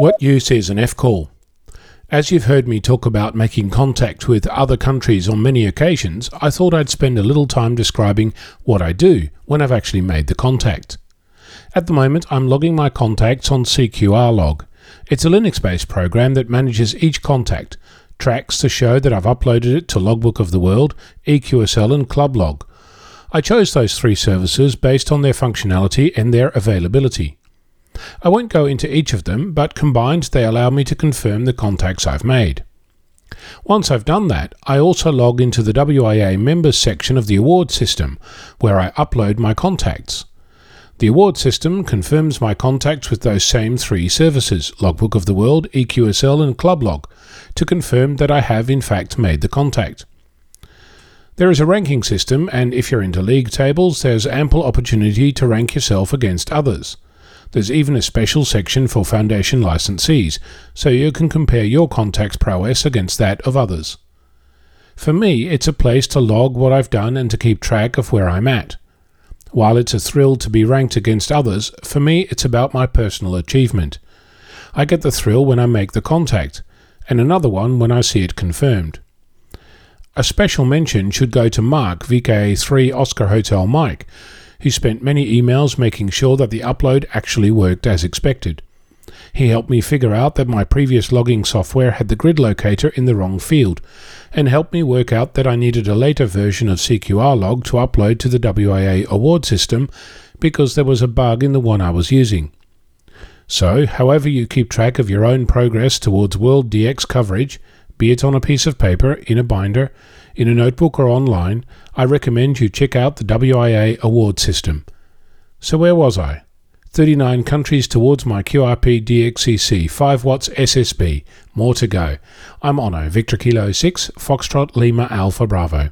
What use is an F call? As you've heard me talk about making contact with other countries on many occasions, I thought I'd spend a little time describing what I do when I've actually made the contact. At the moment, I'm logging my contacts on CQR Log. It's a Linux based program that manages each contact, tracks to show that I've uploaded it to Logbook of the World, EQSL, and Club Log. I chose those three services based on their functionality and their availability. I won't go into each of them, but combined they allow me to confirm the contacts I've made. Once I've done that, I also log into the WIA members section of the award system, where I upload my contacts. The award system confirms my contacts with those same three services Logbook of the World, EQSL, and Clublog to confirm that I have in fact made the contact. There is a ranking system, and if you're into league tables, there's ample opportunity to rank yourself against others. There's even a special section for Foundation licensees, so you can compare your contact's prowess against that of others. For me, it's a place to log what I've done and to keep track of where I'm at. While it's a thrill to be ranked against others, for me it's about my personal achievement. I get the thrill when I make the contact, and another one when I see it confirmed. A special mention should go to Mark, VKA3 Oscar Hotel Mike, who spent many emails making sure that the upload actually worked as expected. He helped me figure out that my previous logging software had the grid locator in the wrong field, and helped me work out that I needed a later version of CQR log to upload to the WIA award system because there was a bug in the one I was using. So, however you keep track of your own progress towards World DX coverage, be it on a piece of paper, in a binder, in a notebook, or online, I recommend you check out the WIA award system. So, where was I? 39 countries towards my QRP DXCC 5 watts SSB. More to go. I'm Onno, Victor Kilo 6, Foxtrot Lima Alpha Bravo.